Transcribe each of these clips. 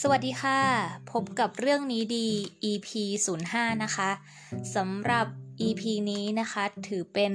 สวัสดีค่ะ พบกับเรื่องนี้ดี EP 05 นะคะสำหรับ EP นี้นะคะถือเป็น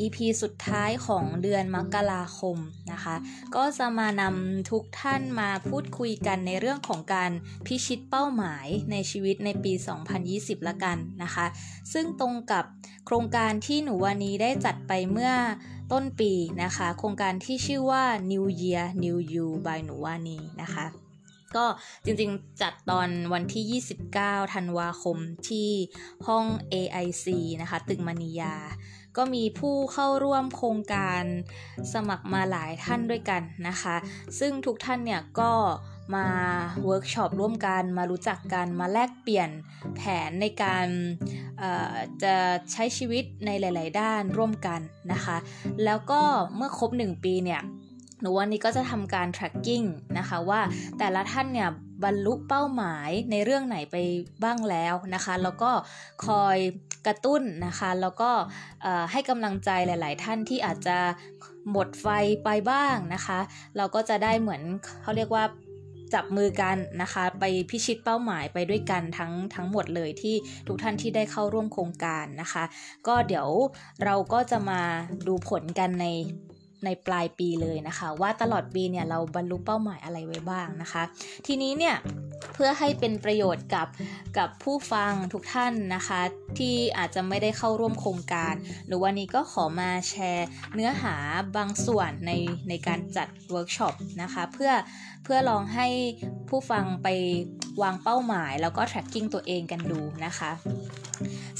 EP สุดท้ายของเดือนมกราคมนะคะ ก็จะมานำทุกท่านมาพูดคุยกันในเรื่องของการพิชิตเป้าหมายในชีวิตในปี 2020 ละกันนะคะ ซึ่งตรงกับโครงการที่หนูวันนี้ได้จัดไปเมื่อต้นปีนะคะ โครงการที่ชื่อว่า New Year New You by หนูวานีนะคะ ก็จริงๆ จัดตอนวันที่ 29 ธันวาคมที่ห้อง AIC นะคะ ตึกมณียา ก็มีผู้เข้าร่วมโครงการสมัครมาหลายท่านด้วยกันนะคะ ซึ่งทุกท่านเนี่ยก็มาเวิร์กช็อปร่วมกันมารู้จักกันมาแลกเปลี่ยนแผนในการจะใช้ชีวิตในหลาย ๆ ด้านร่วมกันนะคะ แล้วก็เมื่อครบ 1 ปีเนี่ย หนูวันนี้ก็จะทำการ tracking นะคะว่าแต่ละท่านเนี่ยบรรลุเป้าหมายในเรื่องไหนไปบ้างแล้วนะคะ แล้วก็คอยกระตุ้นนะคะ แล้วก็ให้กำลังใจหลาย ๆ ท่านที่อาจจะหมดไฟไปบ้างนะคะ เราก็จะได้เหมือนเขาเรียกว่าจับมือกันนะคะ ไปพิชิตเป้าหมายไปด้วยกันทั้งทั้งหมดเลยที่ทุกท่านที่ได้เข้าร่วมโครงการนะคะ ก็เดี๋ยวเราก็จะมาดูผลกันใน ในปลายปีเลยนะคะ ว่าตลอดปีเนี่ยเราบรรลุเป้าหมายอะไรไว้บ้างนะคะ ทีนี้เนี่ยเพื่อให้เป็นประโยชน์กับกับผู้ฟังทุกท่านนะคะ ที่อาจจะไม่ได้เข้าร่วมโครงการ หรือวันนี้ก็ขอมาแชร์เนื้อหาบางส่วนในในการจัดเวิร์กช็อปนะคะเพื่อเพื่อลองให้ผู้ฟังไปวางเป้าหมาย แล้วก็ tracking ตัวเองกันดูนะคะ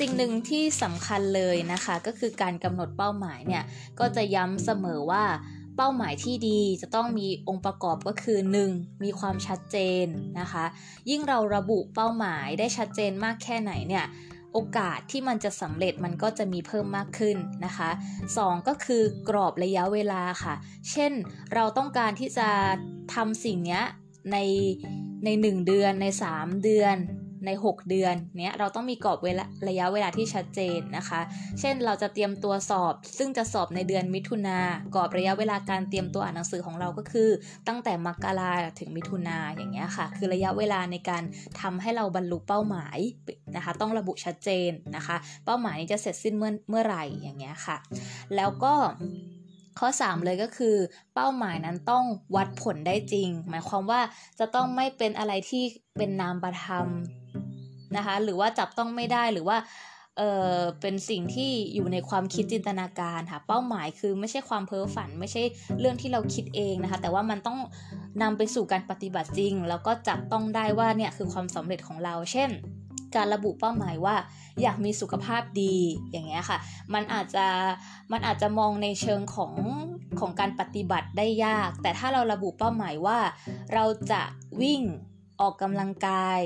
สิ่งหนึ่งที่สำคัญเลยนะคะ ก็คือการกำหนดเป้าหมายเนี่ยก็จะย้ำเสมอว่าเป้าหมายที่ดีจะต้องมีองค์ประกอบก็คือ 1. มีความชัดเจนนะคะ ยิ่งเราระบุเป้าหมายได้ชัดเจนมากแค่ไหนเนี่ยโอกาสที่มันจะสำเร็จมันก็จะมีเพิ่มมากขึ้นนะคะ 2. ก็คือกรอบระยะเวลาค่ะ เช่นเราต้องการที่จะทำสิ่งนี้ในใน 1 เดือนใน 3 เดือน ใน 6 เดือนเนี้ยเราต้องมีกรอบเวลาระยะเวลาที่ชัดเจนนะคะ เช่นเราจะเตรียมตัวสอบ ซึ่งจะสอบในเดือนมิถุนากรอบระยะเวลาการเตรียมตัวอ่านหนังสือของเราก็คือ ตั้งแต่มกราถึงมิถุนาอย่างเงี้ยค่ะ คือระยะเวลาในการทำให้เราบรรลุเป้าหมายนะคะ ต้องระบุชัดเจนนะคะ เป้าหมายนี้จะเสร็จสิ้นเมื่อเมื่อไหร่อย่างเงี้ยค่ะ แล้วก็ข้อ 3 เลยก็คือ เป้าหมายนั้นต้องวัดผลได้จริง หมายความว่าจะต้องไม่เป็นอะไรที่เป็นนามประธรรม นะคะหรือว่าจับต้องไม่ได้หรือว่าเออเป็นสิ่งที่อยู่ในความคิดจินตนาการค่ะเป้าหมายคือไม่ใช่ความเพ้อฝัน ไม่ใช่เรื่องที่เราคิดเองนะคะ แต่ว่ามันต้องนำไปสู่การปฏิบัติจริง แล้วก็จับต้องได้ว่าเนี่ยคือความสำเร็จของเรา เช่น การระบุเป้าหมายว่า อยากมีสุขภาพดีอย่างเงี้ยค่ะ มันอาจจะมันอาจจะมองในเชิงของของการปฏิบัติได้ยาก แต่ถ้าเราระบุเป้าหมายว่า เราจะวิ่งออกกำลังกาย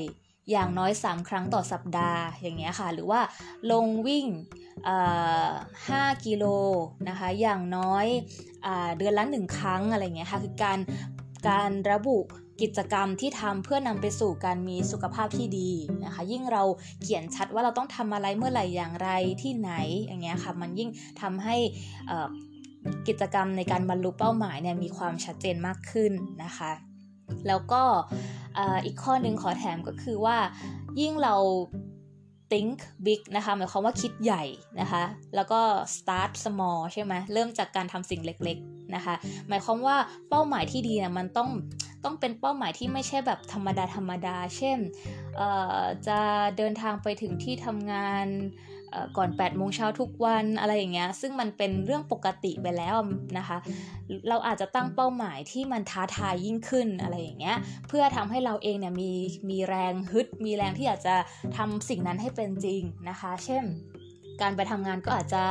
อย่างน้อย 3 ครั้งต่อสัปดาห์อย่างเงี้ยค่ะ หรือว่าลงวิ่ง 5 กิโลนะคะอย่างน้อยอเดือนละ 1 ครั้งอะไรเงี้ยค่ะคือการการระบุกิจกรรมที่ทำเพื่อนำไปสู่การมีสุขภาพที่ดีนะคะ ยิ่งเราเขียนชัดว่าเราต้องทำอะไรเมื่อไหร่อย่างไรที่ไหนอย่างเงี้ยค่ะ มันยิ่งทำให้กิจกรรมในการบรรลุเป้าหมายเนี่ยมีความชัดเจนมากขึ้นนะคะ แล้วก็อีกข้อหนึ่งขอแถมก็คือว่า ยิ่งเรา think big นะคะหมายความว่าคิดใหญ่นะคะ แล้วก็ start small ใช่ไหมเริ่มจากการทำสิ่งเล็กๆนะคะ หมายความว่าเป้าหมายที่ดีเนี่ยมันต้องต้องเป็นเป้าหมายที่ไม่ใช่แบบธรรมดาธรรมดา เช่นจะเดินทางไปถึงที่ทำงาน ก่อน8โมงเช้าทุกวันอะไรอย่างเงี้ยซึ่งมันเป็นเรื่องปกติไปแล้วนะคะ เราอาจจะตั้งเป้าหมายที่มันท้าทายยิ่งขึ้นอะไรอย่างเงี้ยเพื่อทำให้เราเองเนี่ยมีมีแรงฮึด มีแรงที่อยากจะทำสิ่งนั้นให้เป็นจริงนะคะ เช่น การไปทำงานก็อาจจะ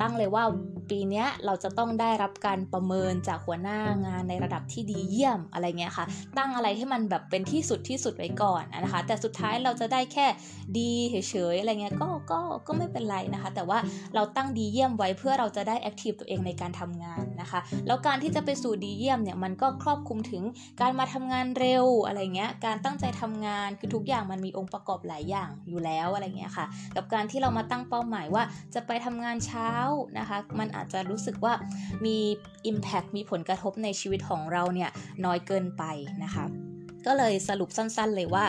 ตั้งเลยว่าปีนี้เราจะต้องได้รับการประเมินจากหัวหน้างานในระดับที่ดีเยี่ยมอะไรเงี้ยค่ะ ตั้งอะไรให้มันแบบเป็นที่สุดที่สุดไว้ก่อนนะคะ แต่สุดท้ายเราจะได้แค่ดีเฉยๆอะไรเงี้ยก็ก็ก็ไม่เป็นไรนะคะ แต่ว่าเราตั้งดีเยี่ยมไว้เพื่อเราจะได้แอคทีฟตัวเองในการทำงานนะคะ แล้วการที่จะไปสู่ดีเยี่ยมเนี่ยมันก็ครอบคลุมถึงการมาทำงานเร็วอะไรเงี้ยการตั้งใจทำงานคือทุกอย่างมันมีองค์ประกอบหลายอย่างอยู่แล้วอะไรเงี้ยค่ะ กับการที่เรามาตั้ง้งเป้าหมายว่าจะไปทำงานเช้านะคะ มันอาจจะรู้สึกว่ามี Impact มีผลกระทบในชีวิตของเราเนี่ยน้อยเกินไปนะคะ ก็เลยสรุปสั้นๆเลยว่า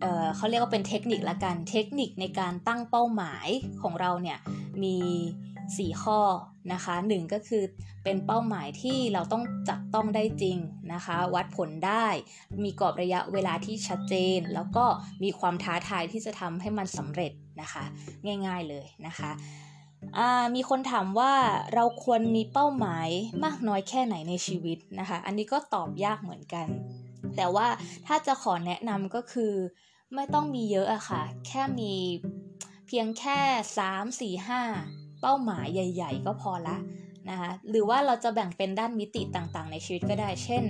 เเขาเรียกว่าเป็นเทคนิคละกัน เทคนิคในการตั้งเป้าหมายของเราเนี่ยมี 4 ข้อ นะคะ1ก็คือเป็นเป้าหมายที่เราต้องจับต้องได้จริงนะคะ วัดผลได้ มีกรอบระยะเวลาที่ชัดเจน แล้วก็มีความท้าทายที่จะทำให้มันสำเร็จนะคะ ง่ายๆเลยนะคะมีคนถามว่าเราควรมีเป้าหมายมากน้อยแค่ไหนในชีวิตนะคะ อันนี้ก็ตอบยากเหมือนกัน แต่ว่าถ้าจะขอแนะนำก็คือไม่ต้องมีเยอะอะค่ะ แค่มีเพียงแค่ 3 4 5 เป้าหมายใหญ่ ๆ ก็พอละนะคะหรือว่าเราจะแบ่งเป็นด้านมิติต่างๆ ในชีวิตก็ได้ เช่น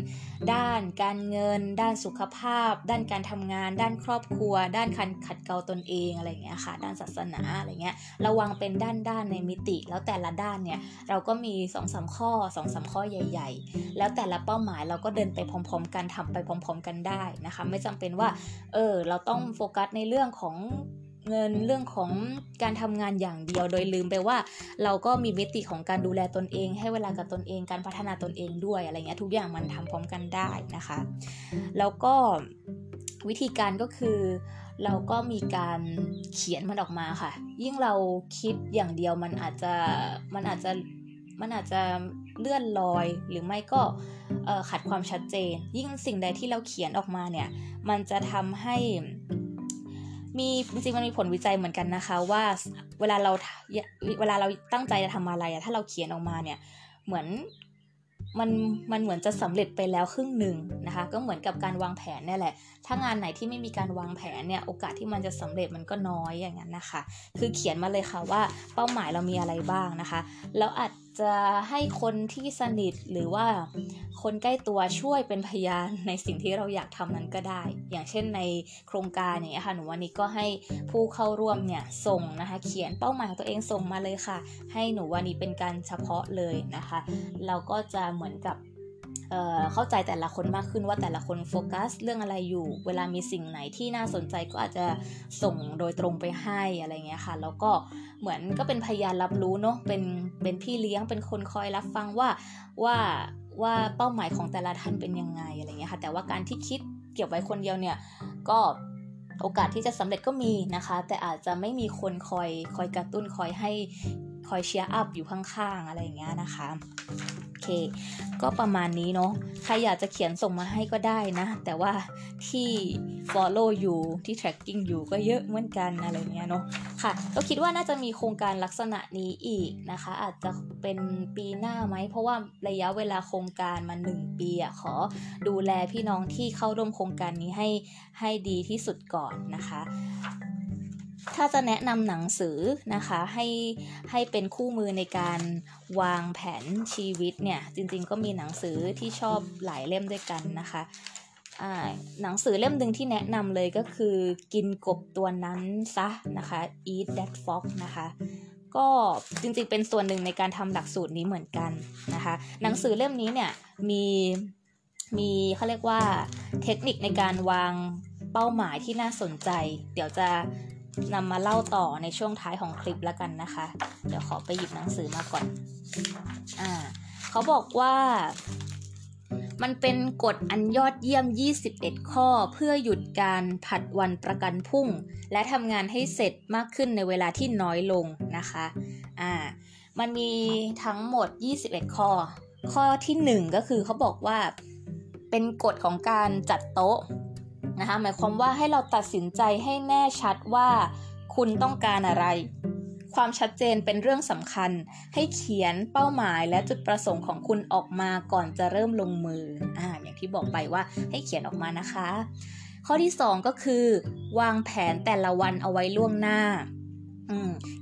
ด้านการเงิน ด้านสุขภาพ ด้านการทำงาน ด้านครอบครัว ด้านการขัดเกลาตนเองอะไรเงี้ยค่ะ ด้านศาสนาอะไรเงี้ยระวังเป็นด้านๆในมิติ แล้วแต่ละด้านเนี่ยเราก็มี2อสข้อ2อสข้อใหญ่ ๆ แล้วแต่ละเป้าหมายเราก็เดินไปพร้อม ๆ กันทำไปพร้อม ๆ กันได้นะคะ ไม่จำเป็นว่าเออเราต้องโฟกัสในเรื่องของ เงินเรื่องของการทำงานอย่างเดียว โดยลืมไปว่า เราก็มีมิติของการดูแลตนเอง ให้เวลากับตนเอง การพัฒนาตนเองด้วยอะไรเงี้ยทุกอย่างมันทำพร้อมกันได้นะคะ แล้วก็วิธีการก็คือเราก็มีการเขียนมันออกมาค่ะ ยิ่งเราคิดอย่างเดียวมันอาจจะมันอาจจะมันอาจจะเลื่อนลอยหรือไม่ก็ขัดความชัดเจน ยิ่งสิ่งใดที่เราเขียนออกมาเนี่ย มันจะทำให้ มีจริงมันมีผลวิจัยเหมือนกันนะคะ ว่าเวลาเราเวลาเราตั้งใจจะทำอะไรอะถ้าเราเขียนออกมาเนี่ยเหมือนมันมันเหมือนจะสำเร็จไปแล้วครึ่งหนึ่งนะคะ ก็เหมือนกับการวางแผนนี่แหละ ถ้างานไหนที่ไม่มีการวางแผนเนี่ยโอกาสที่มันจะสำเร็จมันก็น้อยอย่างนั้นนะคะ คือเขียนมาเลยค่ะว่าเป้าหมายเรามีอะไรบ้างนะคะ แล้วอาจ จะให้คนที่สนิทหรือว่าคนใกล้ตัวช่วยเป็นพยานในสิ่งที่เราอยากทำนั้นก็ได้ อย่างเช่นในโครงการอย่างเงี้ยค่ะหนูวันนี้ก็ให้ผู้เข้าร่วมเนี่ยส่งนะคะ เขียนเป้าหมายของตัวเองส่งมาเลยค่ะ ให้หนูวันนี้เป็นการเฉพาะเลยนะคะ เราก็จะเหมือนกับ เข้าใจแต่ละคนมากขึ้นว่าแต่ละคนโฟกัสเรื่องอะไรอยู่ เวลามีสิ่งไหนที่น่าสนใจก็อาจจะส่งโดยตรงไปให้อะไรเงี้ยค่ะ แล้วก็เหมือนก็เป็นพยานรับรู้เนาะเป็นเป็นพี่เลี้ยงเป็นคนคอยรับฟังว่าว่าว่าเป้าหมายของแต่ละท่านเป็นยังไงอะไรเงี้ยค่ะแต่ว่าการที่คิดเก็บไว้คนเดียวเนี่ยก็โอกาสที่จะสำเร็จก็มีนะคะ แต่อาจจะไม่มีคนคอยคอยกระตุ้นคอยให้ คอย cheer up อยู่ข้างๆอะไรอย่างเงี้ยนะคะโอเค ก็ประมาณนี้เนาะใครอยากจะเขียนส่งมาให้ก็ได้นะ แต่ว่าที่ follow อยู่ที่ tracking อยู่ก็เยอะเหมือนกันอะไรเงี้ยเนาะค่ะ ก็คิดว่าน่าจะมีโครงการลักษณะนี้อีกนะคะ อาจจะเป็นปีหน้าไหม เพราะว่าระยะเวลาโครงการมา1ปีอะขอดูแลพี่น้องที่เข้าร่วมโครงการนี้ให้ให้ดีที่สุดก่อนนะคะ ถ้าจะแนะนำหนังสือนะคะให้ให้เป็นคู่มือในการวางแผนชีวิตเนี่ยจริงๆก็มีหนังสือที่ชอบหลายเล่มด้วยกันนะคะหนังสือเล่มหนึ่งที่แนะนำเลยก็คือกินกบตัวนั้นซะนะคะ Eat That Fox นะคะก็จริงๆเป็นส่วนหนึ่งในการทำหลักสูตรนี้เหมือนกันนะคะหนังสือเล่มนี้เนี่ยมีมีเขาเรียกว่าเทคนิคในการวางเป้าหมายที่น่าสนใจ เดี๋ยวจะ นำมาเล่าต่อในช่วงท้ายของคลิปแล้วกันนะคะ เดี๋ยวขอไปหยิบหนังสือมาก่อน อ่า เขาบอกว่า มันเป็นกฎอันยอดเยี่ยม 21 ข้อเพื่อหยุดการผัดวันประกันพรุ่ง และทำงานให้เสร็จมากขึ้นในเวลาที่น้อยลงนะคะ อ่า มันมีทั้งหมด 21 ข้อ ข้อที่ 1 ก็คือเขาบอกว่าเป็นกฎของการจัดโต๊ะ นะคะหมายความว่าให้เราตัดสินใจให้แน่ชัดว่าคุณต้องการอะไร ความชัดเจนเป็นเรื่องสำคัญ ให้เขียนเป้าหมายและจุดประสงค์ของคุณออกมาก่อนจะเริ่มลงมืออ่าอย่างที่บอกไปว่าให้เขียนออกมานะคะ ข้อที่ 2 ก็คือ วางแผนแต่ละวันเอาไว้ล่วงหน้า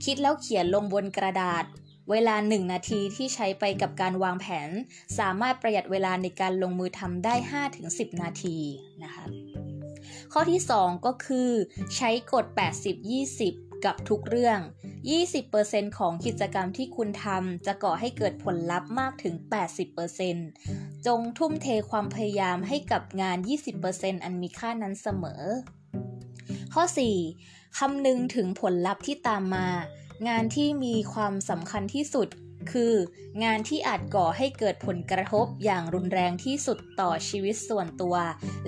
คิดแล้วเขียนลงบนกระดาษ เวลา 1 นาทีที่ใช้ไปกับการวางแผน สามารถประหยัดเวลาในการลงมือทำได้ 5-10 นาทีนะคะ ข้อที่ 2 ก็คือใช้กฎ 80-20 กับทุกเรื่อง 20%ของกิจกรรมที่คุณทำจะก่อให้เกิดผลลัพธ์มากถึง 80%จงทุ่มเทความพยายามให้กับงาน 20%อันมีค่านั้นเสมอ ข้อ 4. คำนึงถึงผลลัพธ์ที่ตามมา งานที่มีความสำคัญที่สุด คืองานที่อาจก่อให้เกิดผลกระทบอย่างรุนแรงที่สุดต่อชีวิตส่วนตัว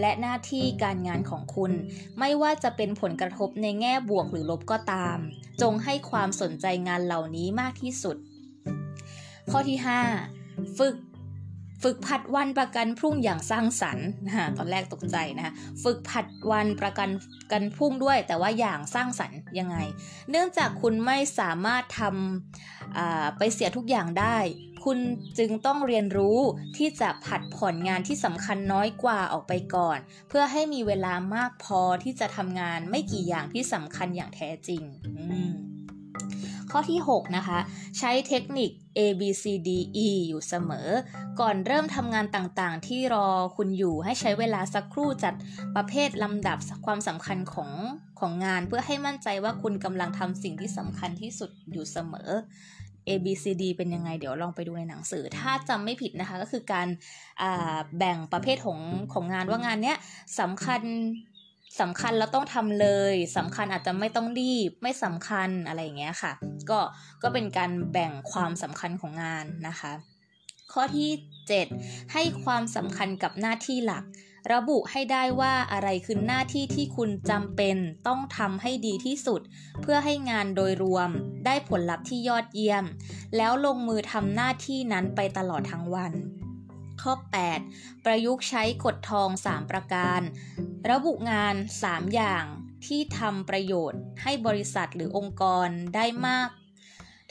และหน้าที่การงานของคุณ ไม่ว่าจะเป็นผลกระทบในแง่บวกหรือลบก็ตาม จงให้ความสนใจงานเหล่านี้มากที่สุด ข้อที่ 5 ฝึก ฝึกผัดวันประกันพรุ่งอย่างสร้างสรรค์นะตอนแรกตกใจนะฝึกผัดวันประกันกันพรุ่งด้วย แต่ว่าอย่างสร้างสรรค์ยังไง เนื่องจากคุณไม่สามารถทำไปเสียทุกอย่างได้ คุณจึงต้องเรียนรู้ที่จะผัดผ่อนงานที่สำคัญน้อยกว่าออกไปก่อน เพื่อให้มีเวลามากพอที่จะทำงานไม่กี่อย่างที่สำคัญอย่างแท้จริง ข้อที่ 6 นะคะ ใช้เทคนิค A B C D E อยู่เสมอ ก่อนเริ่มทำงานต่างๆ ที่รอคุณอยู่ให้ใช้เวลาสักครู่จัดประเภทลำดับความสำคัญของของงานเพื่อให้มั่นใจว่าคุณกำลังทำสิ่งที่สำคัญที่สุดอยู่เสมอ A B C D เป็นยังไง เดี๋ยวลองไปดูในหนังสือ ถ้าจำไม่ผิดนะคะก็คือการแบ่งประเภทของของงานว่างานเนี้ยสำคัญ สำคัญแล้วต้องทำเลยสำคัญอาจจะไม่ต้องรีบ ไม่สำคัญอะไรอย่างเงี้ยค่ะ ก็ก็เป็นการแบ่งความสำคัญของงานนะคะ ข้อที่ 7 ให้ความสำคัญกับหน้าที่หลัก ระบุให้ได้ว่าอะไรคือหน้าที่ที่คุณจำเป็นต้องทำให้ดีที่สุด เพื่อให้งานโดยรวมได้ผลลัพธ์ที่ยอดเยี่ยม แล้วลงมือทำหน้าที่นั้นไปตลอดทั้งวัน ข้อ 8 ประยุกต์ใช้กฎทอง 3 ประการ ระบุงาน 3 อย่างที่ทำประโยชน์ให้บริษัทหรือองค์กรได้มาก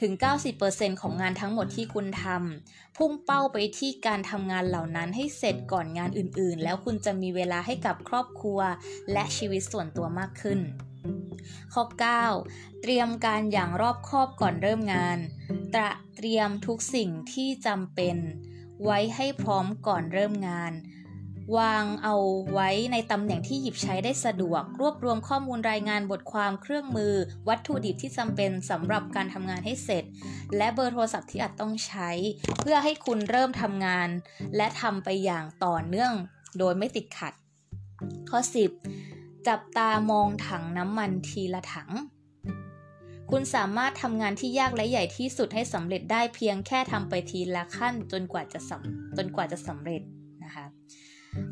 ถึง 90%ของงานทั้งหมดที่คุณทำ พุ่งเป้าไปที่การทำงานเหล่านั้นให้เสร็จก่อนงานอื่นๆ แล้วคุณจะมีเวลาให้กับครอบครัว และชีวิตส่วนตัวมากขึ้น ข้อ 9 เตรียมการอย่างรอบคอบก่อนเริ่มงาน ตระเตรียมทุกสิ่งที่จำเป็น ไว้ให้พร้อมก่อนเริ่มงาน วางเอาไว้ในตำแหน่งที่หยิบใช้ได้สะดวก รวบรวมข้อมูลรายงานบทความเครื่องมือ วัตถุดิบที่จำเป็นสำหรับการทำงานให้เสร็จ และเบอร์โทรศัพท์ที่อาจต้องใช้ เพื่อให้คุณเริ่มทำงาน และทำไปอย่างต่อเนื่อง โดยไม่ติดขัด ข้อ 10 จับตามองถังน้ำมันทีละถัง คุณสามารถทำงานที่ยากและใหญ่ที่สุดให้สำเร็จได้เพียงแค่ทำไปทีละขั้นจนกว่าจะสำจนกว่าจะสำเร็จนะคะ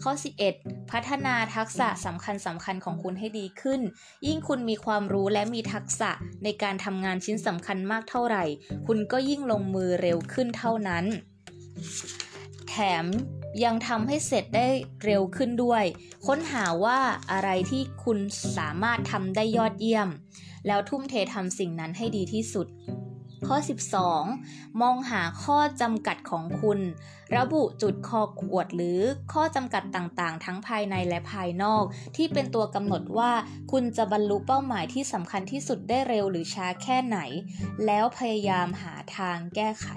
ข้อ 11 พัฒนาทักษะสำคัญสำคัญของคุณให้ดีขึ้น ยิ่งคุณมีความรู้และมีทักษะในการทำงานชิ้นสำคัญมากเท่าไหร่ คุณก็ยิ่งลงมือเร็วขึ้นเท่านั้น แถมยังทำให้เสร็จได้เร็วขึ้นด้วย ค้นหาว่าอะไรที่คุณสามารถทำได้ยอดเยี่ยม แล้วทุ่มเททำสิ่งนั้นให้ดีที่สุด ข้อ 12 มองหาข้อจำกัดของคุณ ระบุจุดคอขวดหรือข้อจำกัดต่างๆ ทั้งภายในและภายนอก ที่เป็นตัวกำหนดว่าคุณจะบรรลุเป้าหมายที่สำคัญที่สุดได้เร็วหรือช้าแค่ไหน แล้วพยายามหาทางแก้ไข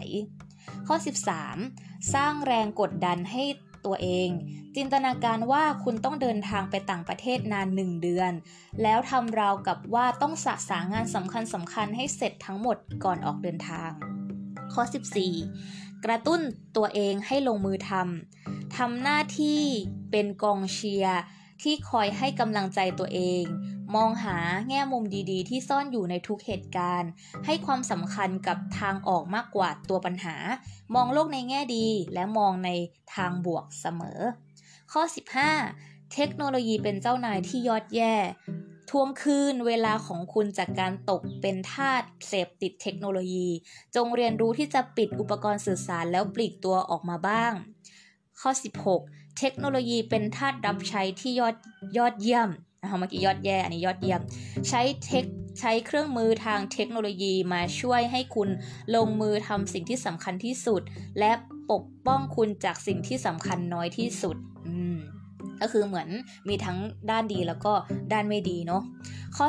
ข้อ 13 สร้างแรงกดดันให้ ตัวเอง จินตนาการว่าคุณต้องเดินทางไปต่างประเทศนานหนึ่งเดือน แล้วทำราวกับว่าต้องสะสางงานสำคัญสำคัญให้เสร็จทั้งหมดก่อนออกเดินทาง ข้อ 14 กระตุ้นตัวเองให้ลงมือทำทำหน้าที่เป็นกองเชียร์ที่คอยให้กำลังใจตัวเอง มองหาแง่มุมดีๆ ที่ซ่อนอยู่ในทุกเหตุการณ์ ให้ความสำคัญกับทางออกมากกว่าตัวปัญหา มองโลกในแง่ดีและมองในทางบวกเสมอ ข้อ 15 เทคโนโลยีเป็นเจ้านายที่ยอดแย่ทวงคืนเวลาของคุณจากการตกเป็นทาสเสพติดเทคโนโลยี จงเรียนรู้ที่จะปิดอุปกรณ์สื่อสารแล้วปลีกตัวออกมาบ้าง ข้อ 16 เทคโนโลยีเป็นทาสรับใช้ที่ยอดยอดเยี่ยม นะคะเมื่อกี้ยอดแย่ อันนี้ยอดเยี่ยม ใช้เทคใช้เครื่องมือทางเทคโนโลยีมาช่วยให้คุณลงมือทำสิ่งที่สำคัญที่สุด และปกป้องคุณจากสิ่งที่สำคัญน้อยที่สุดอืมก็คือเหมือนมีทั้งด้านดีแล้วก็ด้านไม่ดีเนาะข้อ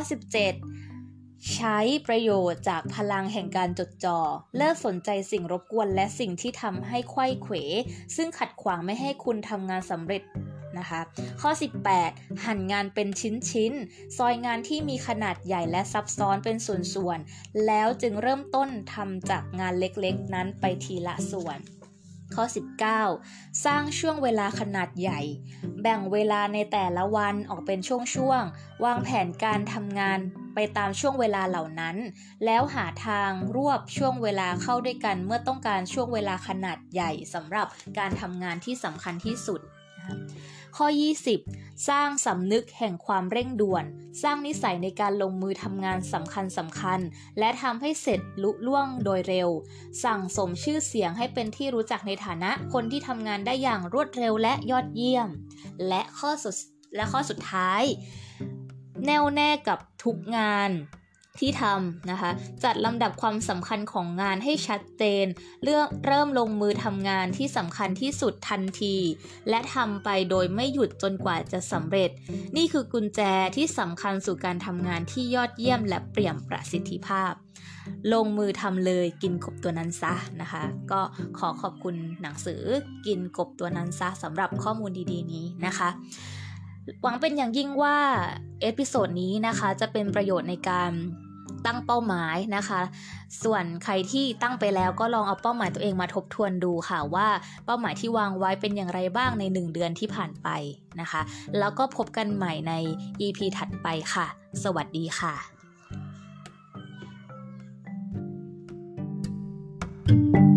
17 ใช้ประโยชน์จากพลังแห่งการจดจอ่อเลิกสนใจสิ่งรบกวนและสิ่งที่ทำให้ไข้เขว ซึ่งขัดขวางไม่ให้คุณทำงานสำเร็จ นะคะข้อ 18 หั่นงานเป็นชิ้นๆ ซอยงานที่มีขนาดใหญ่และซับซ้อนเป็นส่วนๆ แล้วจึงเริ่มต้นทำจากงานเล็กๆ นั้นไปทีละส่วน ข้อ 19 สร้างช่วงเวลาขนาดใหญ่ แบ่งเวลาในแต่ละวันออกเป็นช่วงๆ วางแผนการทำงานไปตามช่วงเวลาเหล่านั้น แล้วหาทางรวบช่วงเวลาเข้าด้วยกัน เมื่อต้องการช่วงเวลาขนาดใหญ่สำหรับการทำงานที่สำคัญที่สุดนะคะ ข้อ 20 สร้างสำนึกแห่งความเร่งด่วน สร้างนิสัยในการลงมือทำงานสำคัญสำคัญ และทำให้เสร็จลุล่วงโดยเร็ว สั่งสมชื่อเสียงให้เป็นที่รู้จักในฐานะคนที่ทำงานได้อย่างรวดเร็วและยอดเยี่ยม และข้อสุดและข้อสุดท้าย แน่วแน่กับทุกงาน ที่ทำนะคะ จัดลำดับความสำคัญของงานให้ชัดเจนเลือกเริ่มลงมือทำงานที่สำคัญที่สุดทันที และทำไปโดยไม่หยุดจนกว่าจะสำเร็จ นี่คือกุญแจที่สำคัญสู่การทำงานที่ยอดเยี่ยมและเปี่ยมประสิทธิภาพ ลงมือทำเลยกินกบตัวนั้นซะนะคะ ก็ขอขอบคุณหนังสือกินกบตัวนั้นซะสำหรับข้อมูลดีๆ นี้นะคะหวังเป็นอย่างยิ่งว่า episode นี้นะคะจะเป็นประโยชน์ในการ ตั้งเป้าหมายนะคะ ส่วนใครที่ตั้งไปแล้วก็ลองเอาเป้าหมายตัวเองมาทบทวนดูค่ะว่าเป้าหมายที่วางไว้เป็นอย่างไรบ้างใน 1 เดือนที่ผ่านไปนะคะ แล้วก็พบกันใหม่ใน EP ถัดไปค่ะ สวัสดีค่ะ thank you